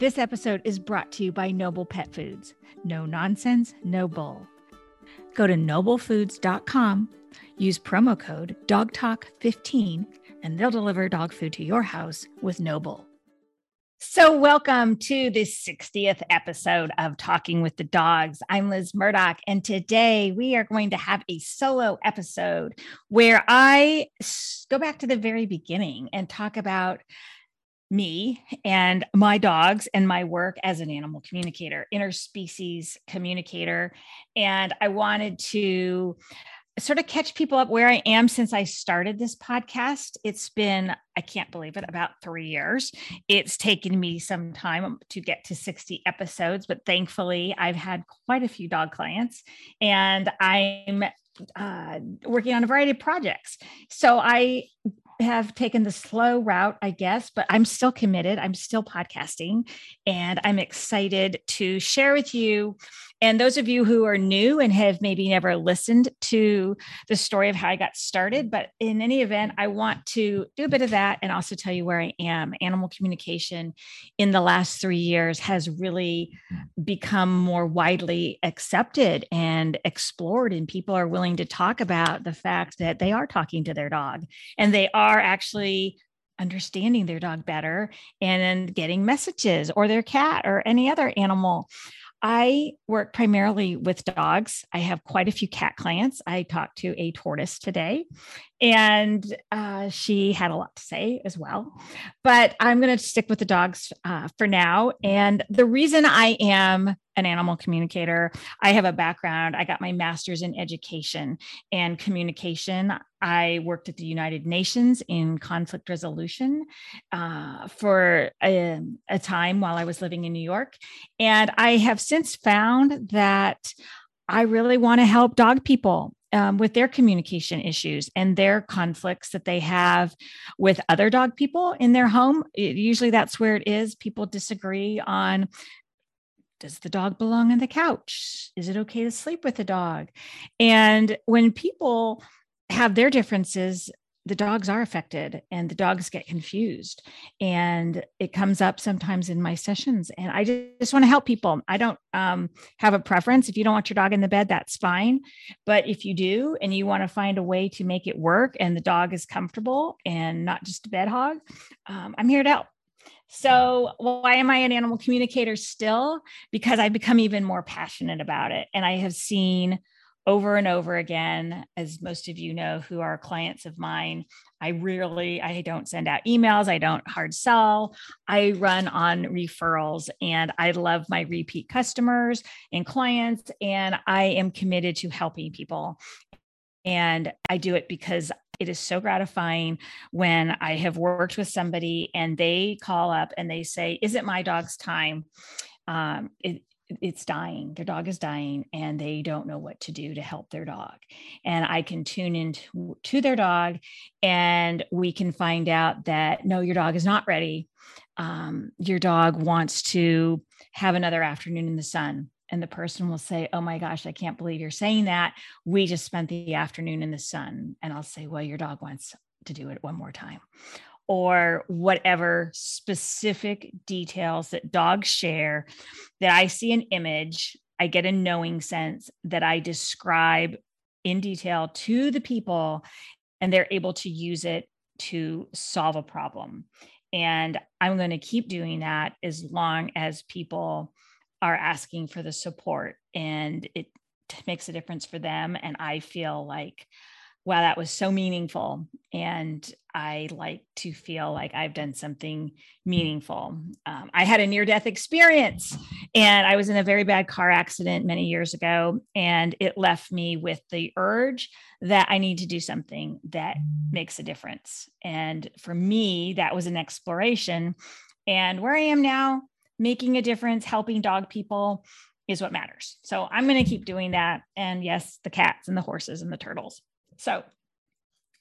This episode is brought to you by Noble Pet Foods. No nonsense, no bull. Go to noblefoods.com, use promo code DOGTALK15, and they'll deliver dog food to your house with Noble. So, welcome to the 60th episode of Talking with the Dogs. I'm Liz Murdoch, and today we are going to have a solo episode where I go back to the very beginning and talk about me and my dogs and my work as an animal communicator, interspecies communicator. And I wanted to sort of catch people up where I am since I started this podcast. It's been, I can't believe it, about three years. It's taken me some time to get to 60 episodes, but thankfully I've had quite a few dog clients and I'm uh, working on a variety of projects. So I have taken the slow route, I guess, but I'm still committed. I'm still podcasting and I'm excited to share with you and those of you who are new and have maybe never listened to the story of how I got started, but in any event, I want to do a bit of that and also tell you where I am. Animal communication in the last three years has really become more widely accepted and explored, and people are willing to talk about the fact that they are talking to their dog and they are actually understanding their dog better and getting messages or their cat or any other animal I work primarily with dogs. I have quite a few cat clients. I talked to a tortoise today, and uh, she had a lot to say as well. But I'm going to stick with the dogs uh, for now. And the reason I am an animal communicator, I have a background. I got my master's in education and communication. I worked at the United Nations in conflict resolution uh, for a, a time while I was living in New York. And I have since found that I really want to help dog people um, with their communication issues and their conflicts that they have with other dog people in their home. It, usually that's where it is. People disagree on does the dog belong on the couch? Is it okay to sleep with the dog? And when people have their differences, the dogs are affected and the dogs get confused. And it comes up sometimes in my sessions. And i just want to help people. I don't um, have a preference. If you don't want your dog in the bed that's fine. But if you do and you want to find a way to make it work and the dog is comfortable and not just a bed hog um, i'm here to help. So, why am I an animal communicator still? Because I've become even more passionate about it. And I have seen over and over again as most of you know who are clients of mine i really i don't send out emails i don't hard sell. I run on referrals and i love my repeat customers and clients and i am committed to helping people. And i do it because it is so gratifying when i have worked with somebody and they call up and they say is it my dog's time? Um, it, it's dying their dog is dying and they don't know what to do to help their dog. And i can tune into to their dog and we can find out that no your dog is not ready. Um, your dog wants to have another afternoon in the sun. And the person will say oh my gosh i can't believe you're saying that. We just spent the afternoon in the sun. And i'll say well your dog wants to do it one more time or whatever specific details that dogs share that I see an image, I get a knowing sense that I describe in detail to the people, and they're able to use it to solve a problem. And I'm going to keep doing that as long as people are asking for the support and it makes a difference for them. And I feel like wow, that was so meaningful. And I like to feel like I've done something meaningful. Um, I had a near death experience and I was in a very bad car accident many years ago. And it left me with the urge that I need to do something that makes a difference. And for me, that was an exploration. And where I am now, making a difference, helping dog people is what matters. So I'm going to keep doing that. And yes, the cats and the horses and the turtles. So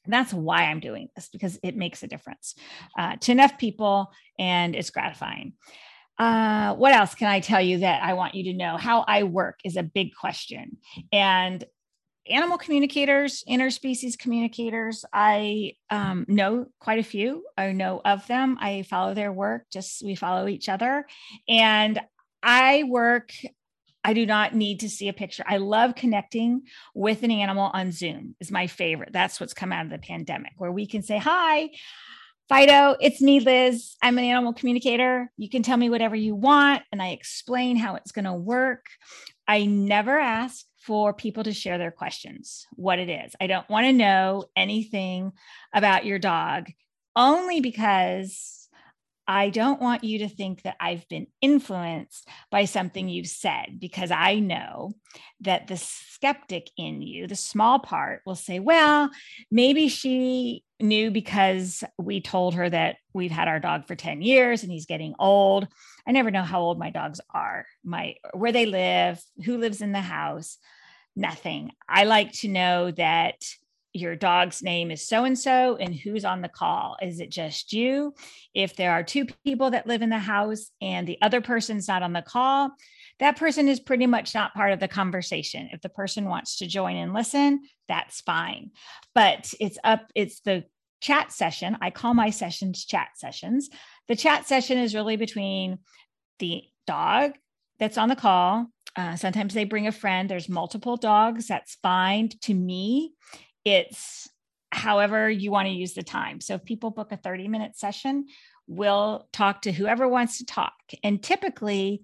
that's why I'm doing this because it makes a difference uh, to enough people and it's gratifying. Uh, what else can I tell you that I want you to know? How I work is a big question. And animal communicators, interspecies communicators, I um, know quite a few. I know of them. I follow their work, just we follow each other. And I work, I do not need to see a picture. I love connecting with an animal on Zoom, is my favorite. That's what's come out of the pandemic, where we can say, Hi, Fido, it's me, Liz. I'm an animal communicator. You can tell me whatever you want, and I explain how it's going to work. I never ask for people to share their questions, what it is. I don't want to know anything about your dog only because I don't want you to think that I've been influenced by something you've said, because I know that the skeptic in you, the small part, will say, well, maybe she knew because we told her that we've had our dog for 10 years and he's getting old. I never know how old my dogs are, my where they live, who lives in the house, nothing. I like to know that your dog's name is so and so and who's on the call. Is it just you? If there are two people that live in the house and the other person's not on the call, that person is pretty much not part of the conversation. If the person wants to join and listen, that's fine. But it's up, it's the chat session. I call my sessions chat sessions. The chat session is really between the dog that's on the call. Uh, sometimes they bring a friend. There's multiple dogs. That's fine. To me, it's however you want to use the time. So if people book a 30 minute session, we'll talk to whoever wants to talk. And typically,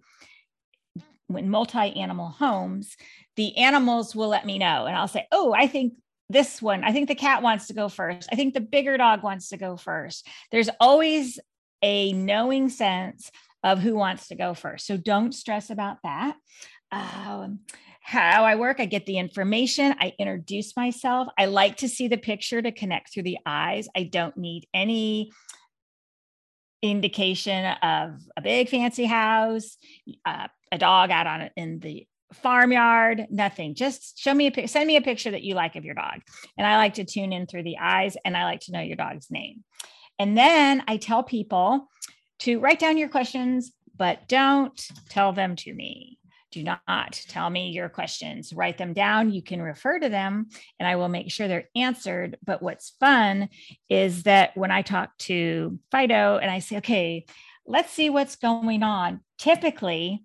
when multi animal homes, the animals will let me know. And I'll say, oh, I think this one, I think the cat wants to go first. I think the bigger dog wants to go first. There's always a knowing sense of who wants to go first. So don't stress about that. Um, how I work. I get the information, I introduce myself. I like to see the picture to connect through the eyes. I don't need any indication of a big fancy house, uh, a dog out on in the farmyard, nothing. Just show me a send me a picture that you like of your dog. And I like to tune in through the eyes and I like to know your dog's name. And then I tell people to write down your questions, but don't tell them to me do not tell me your questions. Write them down. You can refer to them and I will make sure they're answered. But what's fun is that when I talk to Fido and I say, okay, let's see what's going on, typically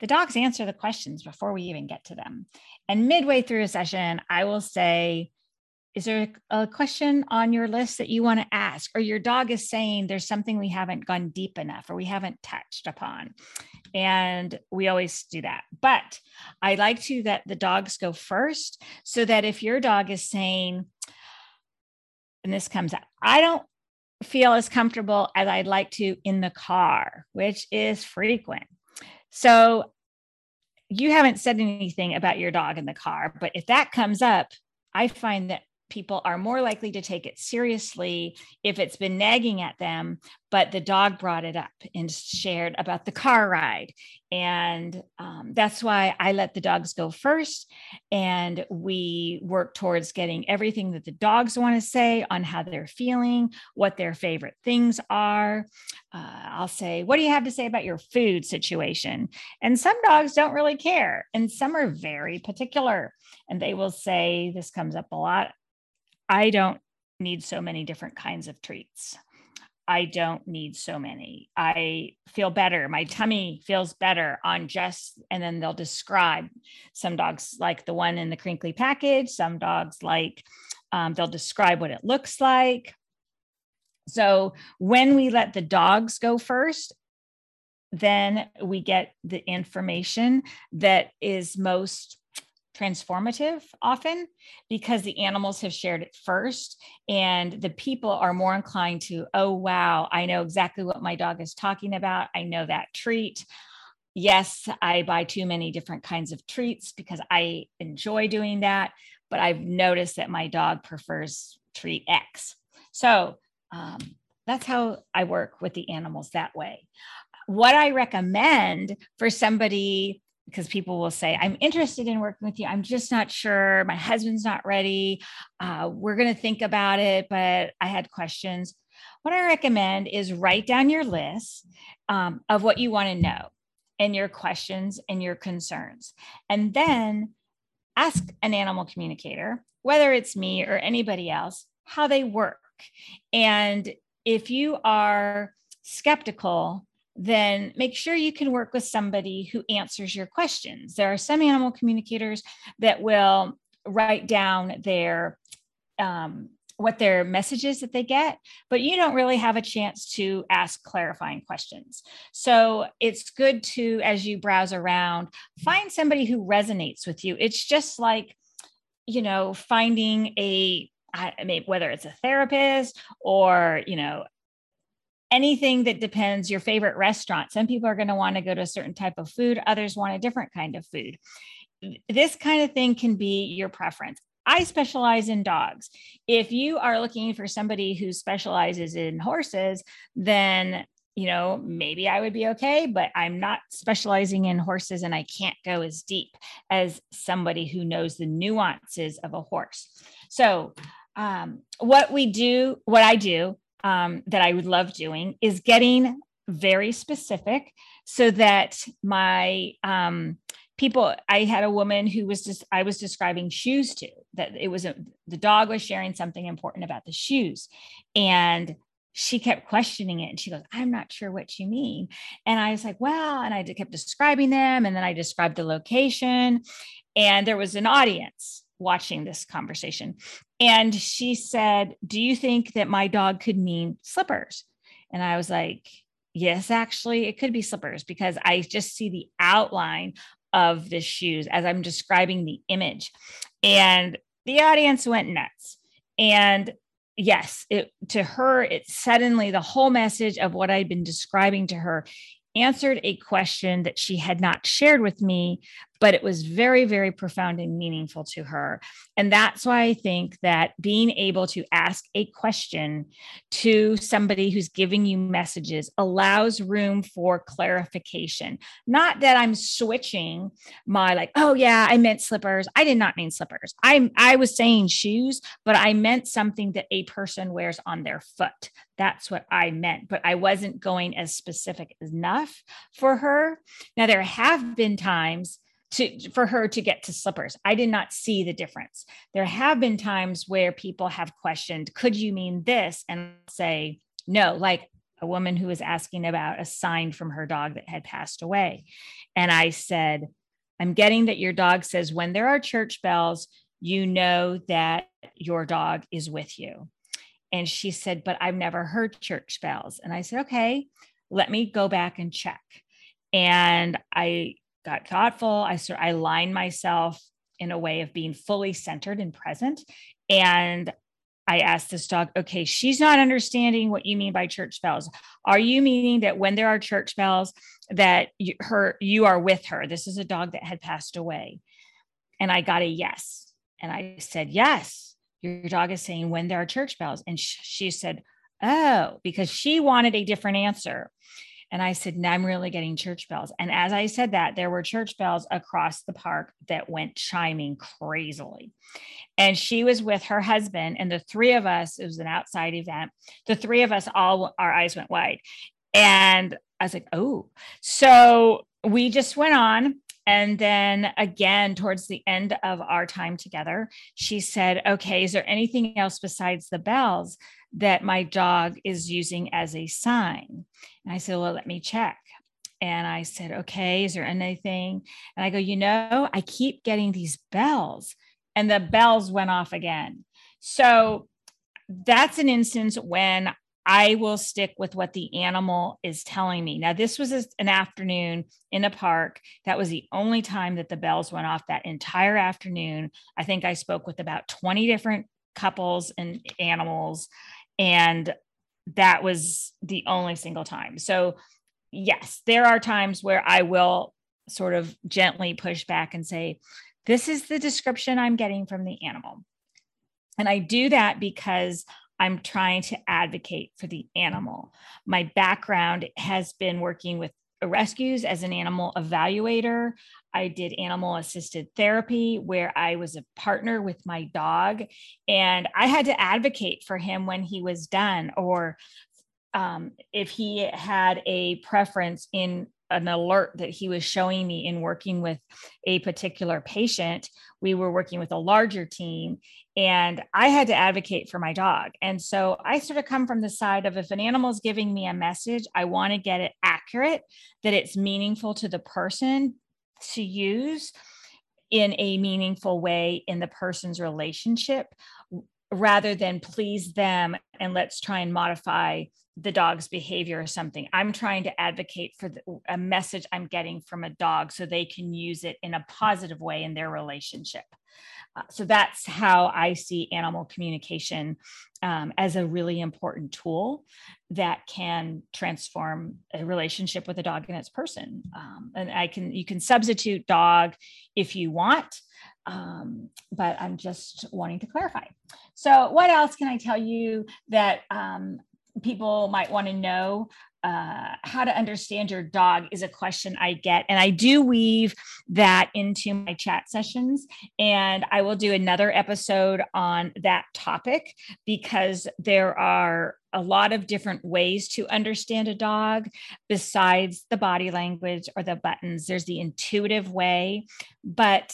the dogs answer the questions before we even get to them. And midway through a session, I will say, is there a question on your list that you want to ask? Or your dog is saying there's something we haven't gone deep enough or we haven't touched upon. And we always do that. But i like to that the dogs go first so that if your dog is saying and this comes out i don't feel as comfortable as i'd like to in the car which is frequent. So you haven't said anything about your dog in the car but if that comes up I find that people are more likely to take it seriously if it's been nagging at them, but the dog brought it up and shared about the car ride. And um, that's why I let the dogs go first. And we work towards getting everything that the dogs want to say on how they're feeling, what their favorite things are. Uh, I'll say, What do you have to say about your food situation? And some dogs don't really care, and some are very particular. And they will say, This comes up a lot I don't need so many different kinds of treats. I don't need so many. I feel better. My tummy feels better on just, and then they'll describe some dogs like the one in the crinkly package, some dogs like um, they'll describe what it looks like. So when we let the dogs go first, then we get the information that is most transformative often because the animals have shared it first and the people are more inclined to oh wow i know exactly what my dog is talking about. I know that treat. Yes i buy too many different kinds of treats because i enjoy doing that but i've noticed that my dog prefers treat x. So um, that's how i work with the animals that way. What i recommend for somebody because people will say, I'm interested in working with you. I'm just not sure. My husband's not ready. Uh, we're going to think about it, but I had questions. What I recommend is write down your list um, of what you want to know and your questions and your concerns. And then ask an animal communicator, whether it's me or anybody else, how they work. And if you are skeptical, then make sure you can work with somebody who answers your questions. There are some animal communicators that will write down their um, what their messages that they get, but you don't really have a chance to ask clarifying questions. So it's good to, as you browse around, find somebody who resonates with you. It's just like, you know, finding a, I mean, whether it's a therapist or, you know, anything that depends your favorite restaurant. Some people are going to want to go to a certain type of food, others want a different kind of food. This kind of thing can be your preference. I specialize in dogs. If you are looking for somebody who specializes in horses, then you know, maybe I would be okay, but I'm not specializing in horses and I can't go as deep as somebody who knows the nuances of a horse. So, um, what we do, what I do um, that I would love doing is getting very specific so that my um, people i had a woman who was just i was describing shoes to that it was a, the dog was sharing something important about the shoes. And she kept questioning it and she goes i'm not sure what you mean. And i was like well and i kept describing them and then i described the location. And there was an audience watching this conversation and she said do you think that my dog could mean slippers and i was like yes actually it could be slippers because i just see the outline of the shoes as I'm describing the image. And the audience went nuts. And yes, it to her, it suddenly the whole message of what I'd been describing to her answered a question that she had not shared with me, but it was very, very profound and meaningful to her. And that's why I think that being able to ask a question to somebody who's giving you messages allows room for clarification. Not that I'm switching my like, oh yeah, I meant slippers. I did not mean slippers. I I was saying shoes, but I meant something that a person wears on their foot. That's what I meant, but I wasn't going as specific enough for her. Now there have been times to for her to get to slippers. I did not see the difference. There have been times where people have questioned, could you mean this? And say, no, like a woman who was asking about a sign from her dog that had passed away. And I said, I'm getting that your dog says when there are church bells, you know that your dog is with you. And she said, But I've never heard church bells. And I said, Okay, let me go back and check. And I got thoughtful. I sort I aligned myself in a way of being fully centered and present. And I asked this dog, okay, she's not understanding what you mean by church bells. Are you meaning that when there are church bells, that you, her you are with her? This is a dog that had passed away. And I got a yes. And I said, yes, your dog is saying when there are church bells. And sh- she said, oh, because she wanted a different answer. And I said, I'm really getting church bells. And as I said that, there were church bells across the park that went chiming crazily. And she was with her husband, and the three of us, it was an outside event. The three of us all, our eyes went wide. And I was like, oh. So we just went on. And then again, towards the end of our time together, she said, okay, is there anything else besides the bells that my dog is using as a sign? And I said, Well, let me check. And I said, Okay, is there anything? And I go, You know, I keep getting these bells. And the bells went off again. So that's an instance when I will stick with what the animal is telling me. Now, this was an afternoon in a park. That was the only time that the bells went off that entire afternoon. I think I spoke with about 20 different couples and animals. And that was the only single time. So, yes, there are times where I will sort of gently push back and say, This is the description I'm getting from the animal. And I do that because I'm trying to advocate for the animal. My background has been working with rescues as an animal evaluator. I did animal assisted therapy where I was a partner with my dog and I had to advocate for him when he was done or um, if he had a preference in an alert that he was showing me in working with a particular patient. We were working with a larger team, and I had to advocate for my dog. And so I sort of come from the side of if an animal is giving me a message, I want to get it accurate, that it's meaningful to the person to use in a meaningful way in the person's relationship rather than please them and let's try and modify the dog's behavior or something. I'm trying to advocate for the, a message I'm getting from a dog so they can use it in a positive way in their relationship. Uh, so that's how I see animal communication um, as a really important tool that can transform a relationship with a dog and its person. Um, and I can you can substitute dog if you want, um, but I'm just wanting to clarify. So, what else can I tell you that um, people might want to know uh, how to understand your dog is a question I get. And I do weave that into my chat sessions. And I will do another episode on that topic because there are a lot of different ways to understand a dog besides the body language or the buttons. There's the intuitive way, but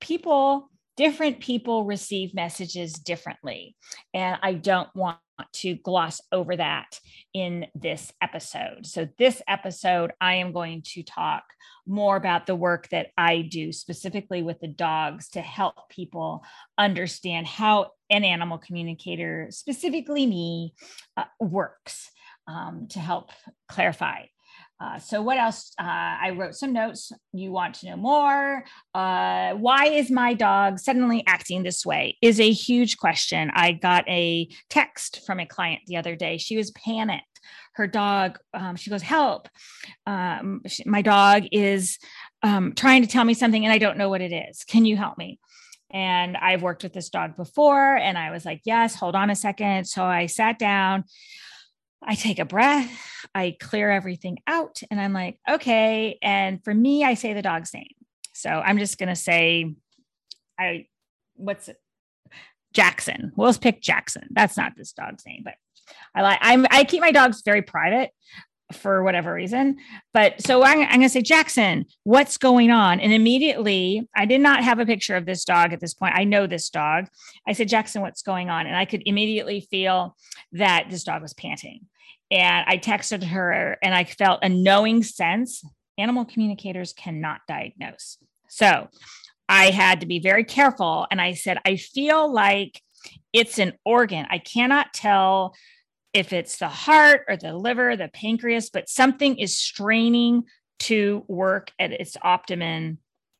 people different people receive messages differently. And I don't want to gloss over that in this episode. So, this episode, I am going to talk more about the work that I do specifically with the dogs to help people understand how an animal communicator, specifically me, uh, works um, to help clarify. Uh, so what else? Uh, I wrote some notes. You want to know more? Uh, why is my dog suddenly acting this way? Is a huge question. I got a text from a client the other day. She was panicked. Her dog. Um, she goes, "Help! Um, she, my dog is um, trying to tell me something, and I don't know what it is. Can you help me?" And I've worked with this dog before, and I was like, "Yes, hold on a second. So I sat down. I take a breath, I clear everything out, and I'm like, okay. And for me, I say the dog's name. So I'm just gonna say, I what's it? Jackson. We'll pick Jackson. That's not this dog's name, but I like I'm I keep my dogs very private for whatever reason. But so I'm, I'm going to say, Jackson, what's going on? And immediately, I did not have a picture of this dog at this point. I know this dog. I said, Jackson, what's going on? And I could immediately feel that this dog was panting. And I texted her and I felt a knowing sense. Animal communicators cannot diagnose. So I had to be very careful. And I said, I feel like it's an organ. I cannot tell if it's the heart or the liver, the pancreas, but something is straining to work at its optimum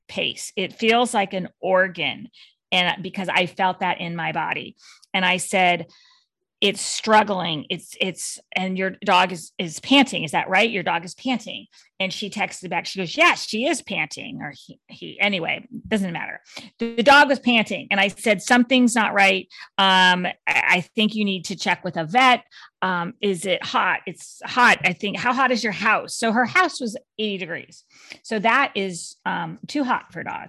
pace. It feels like an organ. And because I felt that in my body. And I said, it's struggling. It's it's and your dog is is panting. Is that right? Your dog is panting. And she texted back. She goes yes she is panting or he, he anyway doesn't matter. The, the, dog was panting and i said something's not right. Um i think you need to check with a vet. Um is it hot? It's hot. I think how hot is your house? So her house was 80 degrees. So that is um too hot for dog.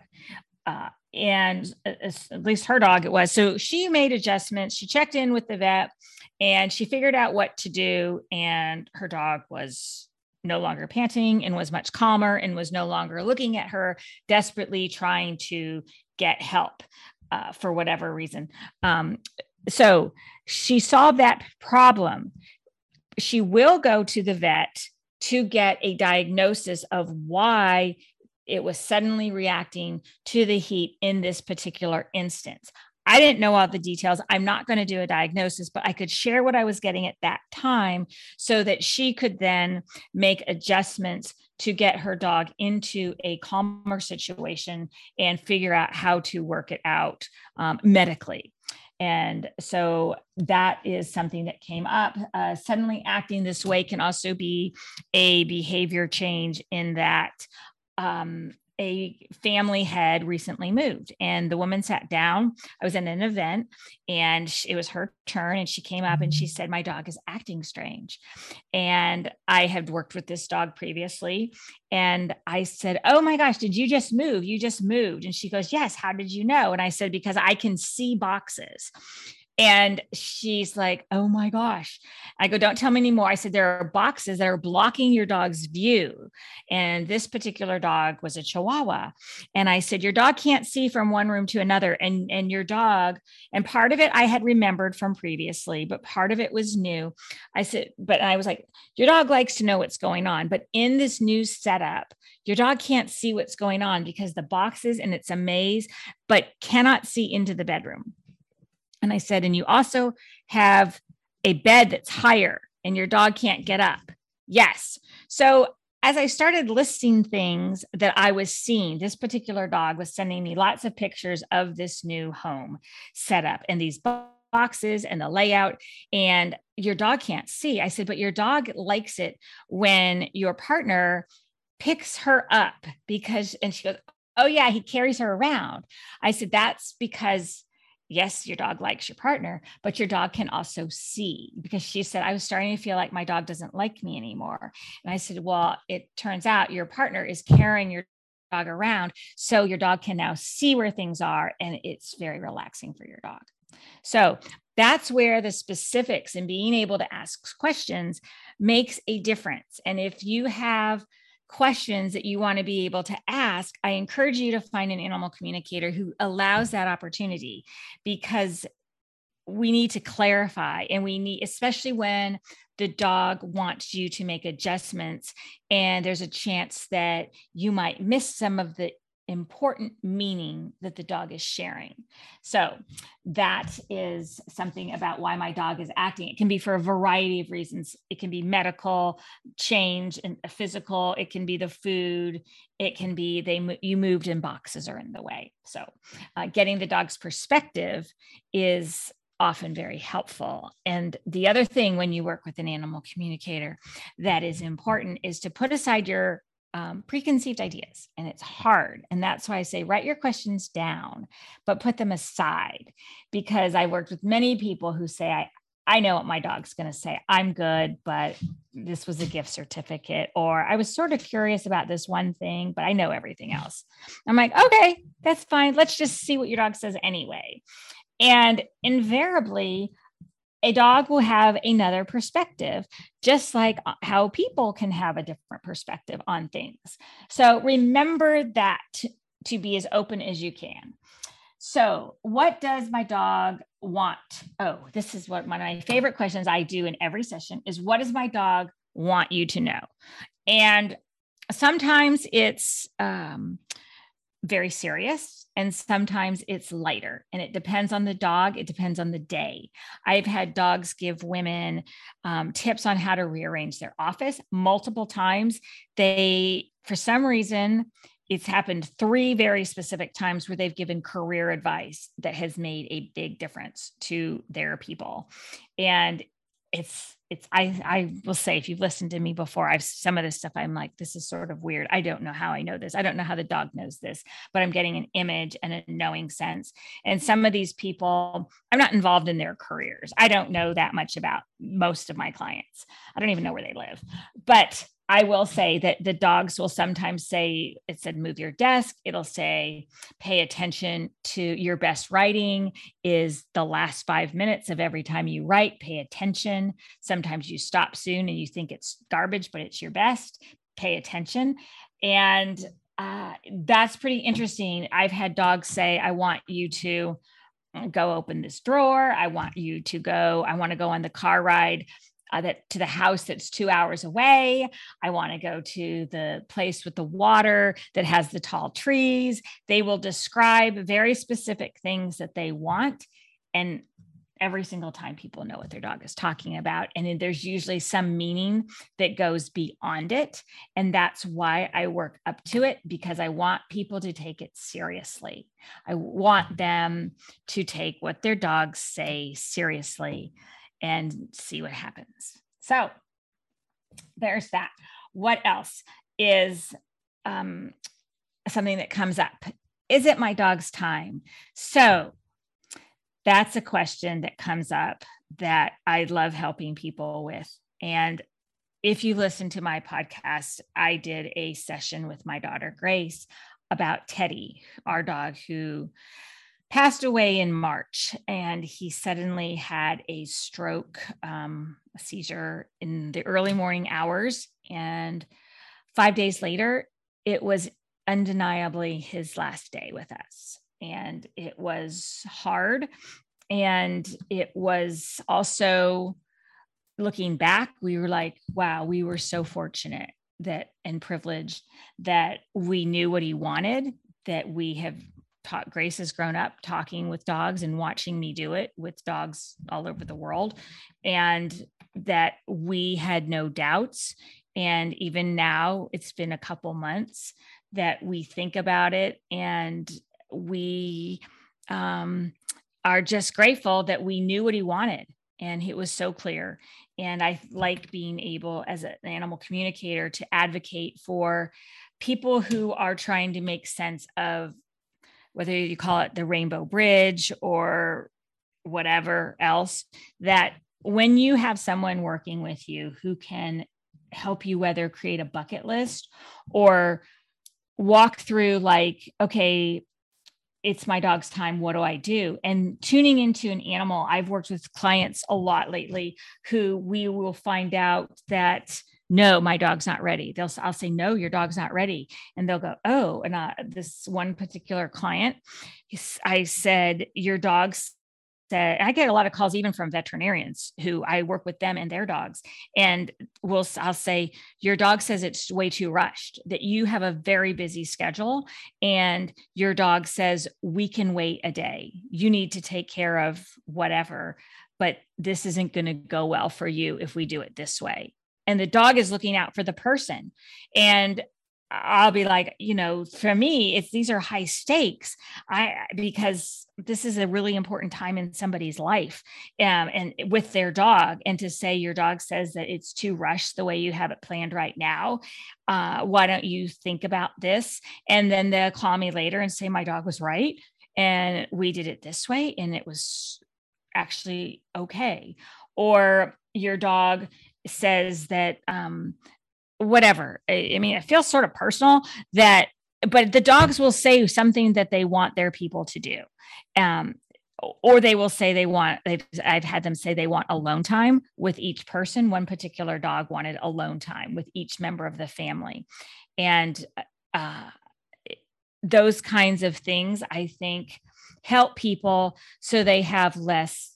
Uh, and at least her dog it was. So she made adjustments. She checked in with the vet and she figured out what to do. And her dog was no longer panting and was much calmer and was no longer looking at her, desperately trying to get help uh, for whatever reason. Um, so she solved that problem. She will go to the vet to get a diagnosis of why it was suddenly reacting to the heat in this particular instance. I didn't know all the details. I'm not going to do a diagnosis, but I could share what I was getting at that time so that she could then make adjustments to get her dog into a calmer situation and figure out how to work it out um, medically. And so that is something that came up. Uh, suddenly acting this way can also be a behavior change in that um, a family had recently moved and the woman sat down. I was in an event and it was her turn and she came up and she mm-hmm. said my dog is acting strange. And i had worked with this dog previously and i said oh my gosh did you just move? You just moved. And she goes yes how did you know? And i said because i can see boxes And she's like, Oh my gosh. I go, Don't tell me anymore. I said, There are boxes that are blocking your dog's view. And this particular dog was a Chihuahua. And I said, Your dog can't see from one room to another. And, and your dog, and part of it I had remembered from previously, but part of it was new. I said, But I was like, Your dog likes to know what's going on. But in this new setup, your dog can't see what's going on because the boxes and it's a maze, but cannot see into the bedroom. And I said, and you also have a bed that's higher and your dog can't get up. Yes. So as I started listing things that I was seeing, this particular dog was sending me lots of pictures of this new home setup and these boxes and the layout. And your dog can't see. I said, but your dog likes it when your partner picks her up because, and she goes, Oh, yeah, he carries her around. I said, That's because yes, your dog likes your partner, but your dog can also see because she said, I was starting to feel like my dog doesn't like me anymore. And I said, Well, it turns out your partner is carrying your dog around. So your dog can now see where things are and it's very relaxing for your dog. So that's where the specifics and being able to ask questions makes a difference. And if you have questions that you want to be able to ask, I encourage you to find an animal communicator who allows that opportunity because we need to clarify and we need, especially when the dog wants you to make adjustments and there's a chance that you might miss some of the important meaning that the dog is sharing. So that is something about why my dog is acting. It can be for a variety of reasons. It can be medical change and physical. It can be the food. It can be they you moved and boxes are in the way. So uh, getting the dog's perspective is often very helpful. And the other thing when you work with an animal communicator that is important is to put aside your um, preconceived ideas and it's hard. And that's why I say write your questions down, but put them aside because I worked with many people who say, I, I know what my dog's going to say. I'm good, but this was a gift certificate. Or I was sort of curious about this one thing, but I know everything else. I'm like, okay, that's fine. Let's just see what your dog says anyway. And invariably, a dog will have another perspective, just like uh, how people can have a different perspective on things. So remember that to be as open as you can. So, what does my dog want? Oh, this is what one of my favorite questions I do in every session is what does my dog want you to know? And sometimes it's um, very serious and sometimes it's lighter and it depends on the dog it depends on the day. I've had dogs give women um, tips on how to rearrange their office multiple times. They for some reason it's happened three very specific times where they've given career advice that has made a big difference to their people. And it's it's I I will say if you've listened to me before, I've some of this stuff I'm like, this is sort of weird. I don't know how I know this. I don't know how the dog knows this, but I'm getting an image and a knowing sense. And some of these people, I'm not involved in their careers. I don't know that much about most of my clients. I don't even know where they live. But I will say that the dogs will sometimes say, it said, move your desk. It'll say, pay attention to your best writing is the last five minutes of every time you write. Pay attention. Sometimes you stop soon and you think it's garbage, but it's your best. Pay attention. And uh, that's pretty interesting. I've had dogs say, I want you to go open this drawer. I want you to go, I want to go on the car ride uh, that to the house that's two hours away. I want to go to the place with the water that has the tall trees. They will describe very specific things that they want. And every single time people know what their dog is talking about. And there's usually some meaning that goes beyond it. And that's why I work up to it because I want people to take it seriously. I want them to take what their dogs say seriously and see what happens. So there's that. What else is um, something that comes up? Is it my dog's time? So that's a question that comes up that I love helping people with. And if you listen to my podcast, I did a session with my daughter Grace about Teddy, our dog who passed away in March, and he suddenly had a stroke, um, a seizure in the early morning hours. And five days later, it was undeniably his last day with us. And it was hard. And it was also looking back, we were like, wow, we were so fortunate that and privileged that we knew what he wanted, that we have taught Grace has grown up talking with dogs and watching me do it with dogs all over the world. And that we had no doubts. And even now, it's been a couple months that we think about it and we um, are just grateful that we knew what he wanted and it was so clear and i like being able as an animal communicator to advocate for people who are trying to make sense of whether you call it the rainbow bridge or whatever else, that when you have someone working with you who can help you whether create a bucket list or walk through like okay it's my dog's time what do i do? And tuning into an animal i've worked with clients a lot lately who we will find out that no my dog's not ready. They'll i'll say no your dog's not ready. And they'll go oh and uh, this one particular client i said your dog's said I get a lot of calls even from veterinarians who I work with them and their dogs and will I'll say your dog says it's way too rushed that you have a very busy schedule and your dog says we can wait a day. You need to take care of whatever but this isn't going to go well for you if we do it this way and the dog is looking out for the person and I'll be like, you know, for me, it's these are high stakes. I because this is a really important time in somebody's life, um, and with their dog. And to say your dog says that it's too rushed the way you have it planned right now, uh, why don't you think about this? And then they'll call me later and say my dog was right, and we did it this way, and it was actually okay. Or your dog says that um, whatever. I, I mean, it feels sort of personal that, but the dogs will say something that they want their people to do. Um, or they will say they want they've i've had them say they want alone time with each person one particular dog wanted alone time with each member of the family and uh, those kinds of things i think help people so they have less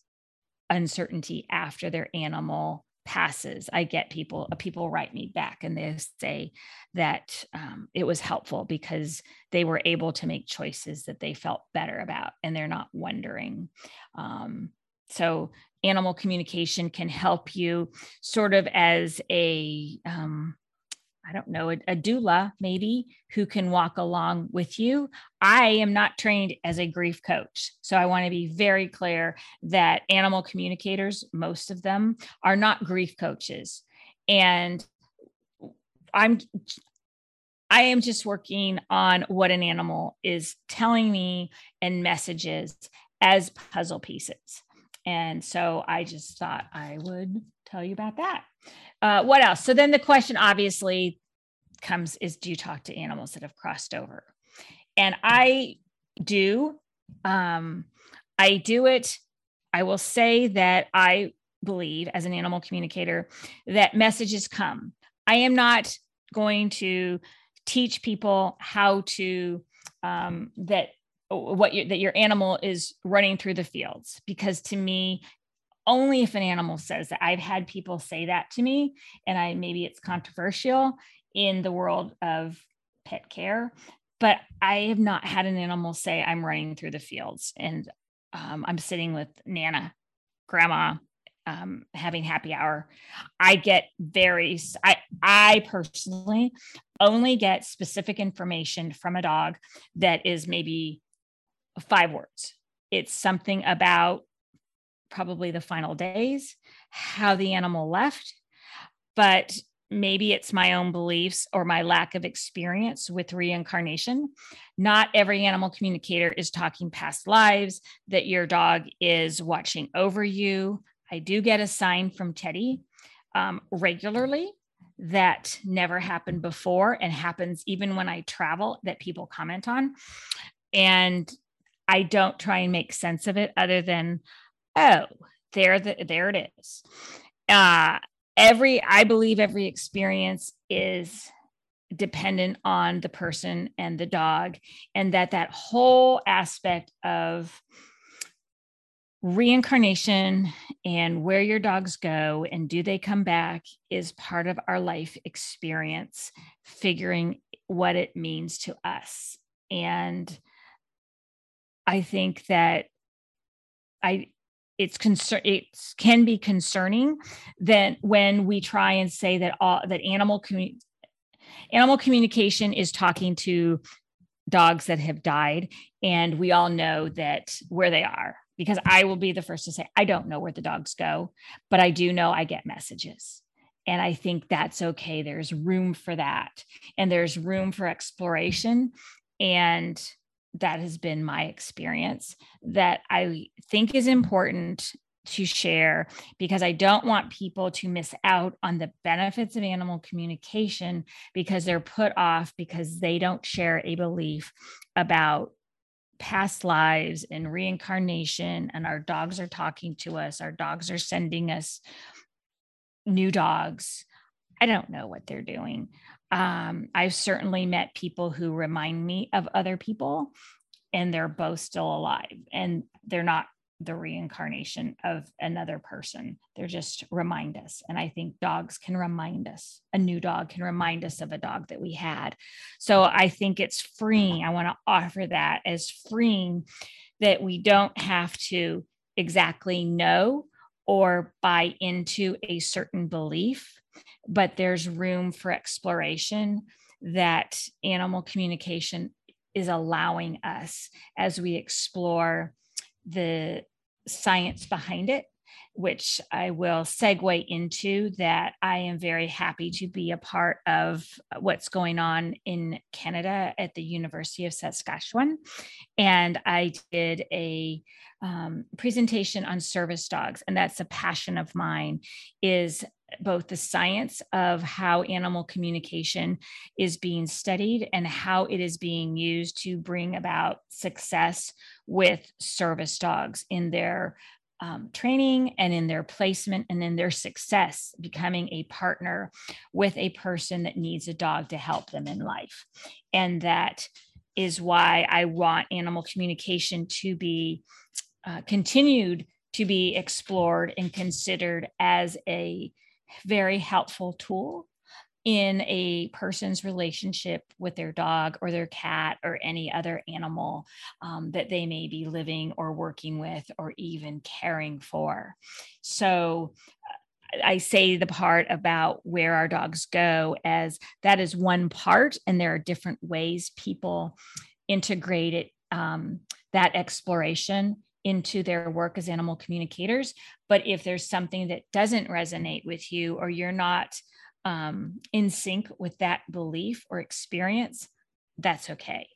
uncertainty after their animal passes i get people uh, people write me back and they say that um, it was helpful because they were able to make choices that they felt better about and they're not wondering. Um, so animal communication can help you sort of as a um, I don't know, a, a, doula maybe who can walk along with you. I am not trained as a grief coach. So I want to be very clear that animal communicators, most of them, are not grief coaches. And I'm I am just working on what an animal is telling me and messages as puzzle pieces. And so I just thought I would tell you about that. Uh, what else? So then the question obviously comes is do you talk to animals that have crossed over? And I do. Um, I do it. I will say that I believe as an animal communicator that messages come. I am not going to teach people how to um, that what you, that your animal is running through the fields. Because to me only if an animal says that i've had people say that to me and i maybe it's controversial in the world of pet care but i have not had an animal say i'm running through the fields and um, i'm sitting with nana grandma um, having happy hour. I get very i i personally only get specific information from a dog that is maybe five words it's something about probably the final days, how the animal left, but maybe it's my own beliefs or my lack of experience with reincarnation. Not every animal communicator is talking past lives, that your dog is watching over you. I do get a sign from Teddy um, regularly that never happened before and happens even when I travel that people comment on. And I don't try and make sense of it other than, oh, there, the, there it is. Uh, every, I believe every experience is dependent on the person and the dog, and that that whole aspect of reincarnation and where your dogs go and do they come back is part of our life experience, figuring what it means to us. And I think that I it's concern it can be concerning that when we try and say that all that animal commu- animal communication is talking to dogs that have died and we all know that where they are because I will be the first to say I don't know where the dogs go but I do know I get messages. And I think that's okay. There's room for that and there's room for exploration and that has been my experience that I think is important to share because I don't want people to miss out on the benefits of animal communication because they're put off because they don't share a belief about past lives and reincarnation and our dogs are talking to us our dogs are sending us new dogs. I don't know what they're doing um, I've certainly met people who remind me of other people, and they're both still alive, and they're not the reincarnation of another person. They're just remind us. And I think dogs can remind us, a new dog can remind us of a dog that we had. So I think it's freeing. I want to offer that as freeing that we don't have to exactly know or buy into a certain belief but there's room for exploration that animal communication is allowing us as we explore the science behind it which I will segue into that I am very happy to be a part of what's going on in Canada at the University of Saskatchewan. And I did a um, presentation on service dogs, and that's a passion of mine, is both the science of how animal communication is being studied and how it is being used to bring about success with service dogs in their um, training and in their placement and in their success becoming a partner with a person that needs a dog to help them in life. And that is why I want animal communication to be uh, continued to be explored and considered as a very helpful tool in a person's relationship with their dog or their cat or any other animal um, that they may be living or working with or even caring for. So, uh, I say the part about where our dogs go as that is one part, and there are different ways people integrate it, um, that exploration into their work as animal communicators. But if there's something that doesn't resonate with you or you're not um, in sync with that belief or experience, that's okay.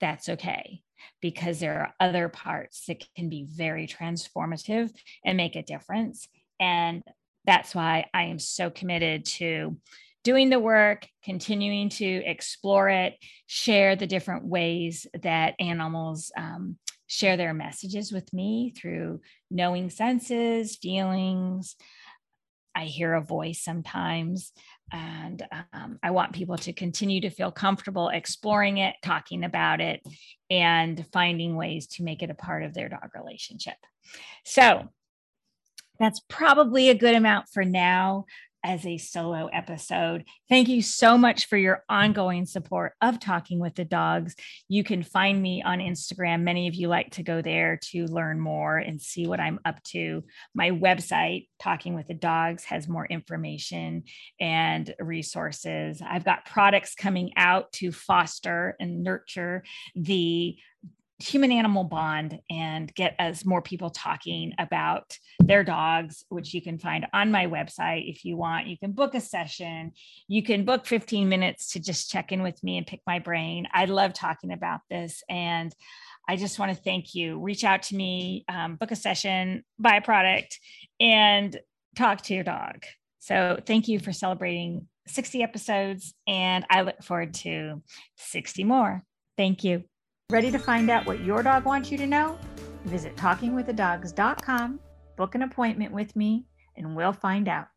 That's okay because there are other parts that can be very transformative and make a difference. And that's why I am so committed to doing the work, continuing to explore it, share the different ways that animals um, share their messages with me through knowing senses, feelings. I hear a voice sometimes. And um, I want people to continue to feel comfortable exploring it, talking about it, and finding ways to make it a part of their dog relationship. So that's probably a good amount for now as a solo episode. Thank you so much for your ongoing support of Talking with the Dogs. You can find me on Instagram. Many of you like to go there to learn more and see what I'm up to. My website, Talking with the Dogs, has more information and resources. I've got products coming out to foster and nurture the human animal bond and get as more people talking about their dogs which you can find on my website if you want. You can book a session. You can book 15 minutes to just check in with me and pick my brain. I love talking about this and i just want to thank you. Reach out to me um, book a session buy a product and talk to your dog. So thank you for celebrating 60 episodes and i look forward to 60 more. Thank you Ready to find out what your dog wants you to know? Visit talkingwiththedogs.com, book an appointment with me, and we'll find out.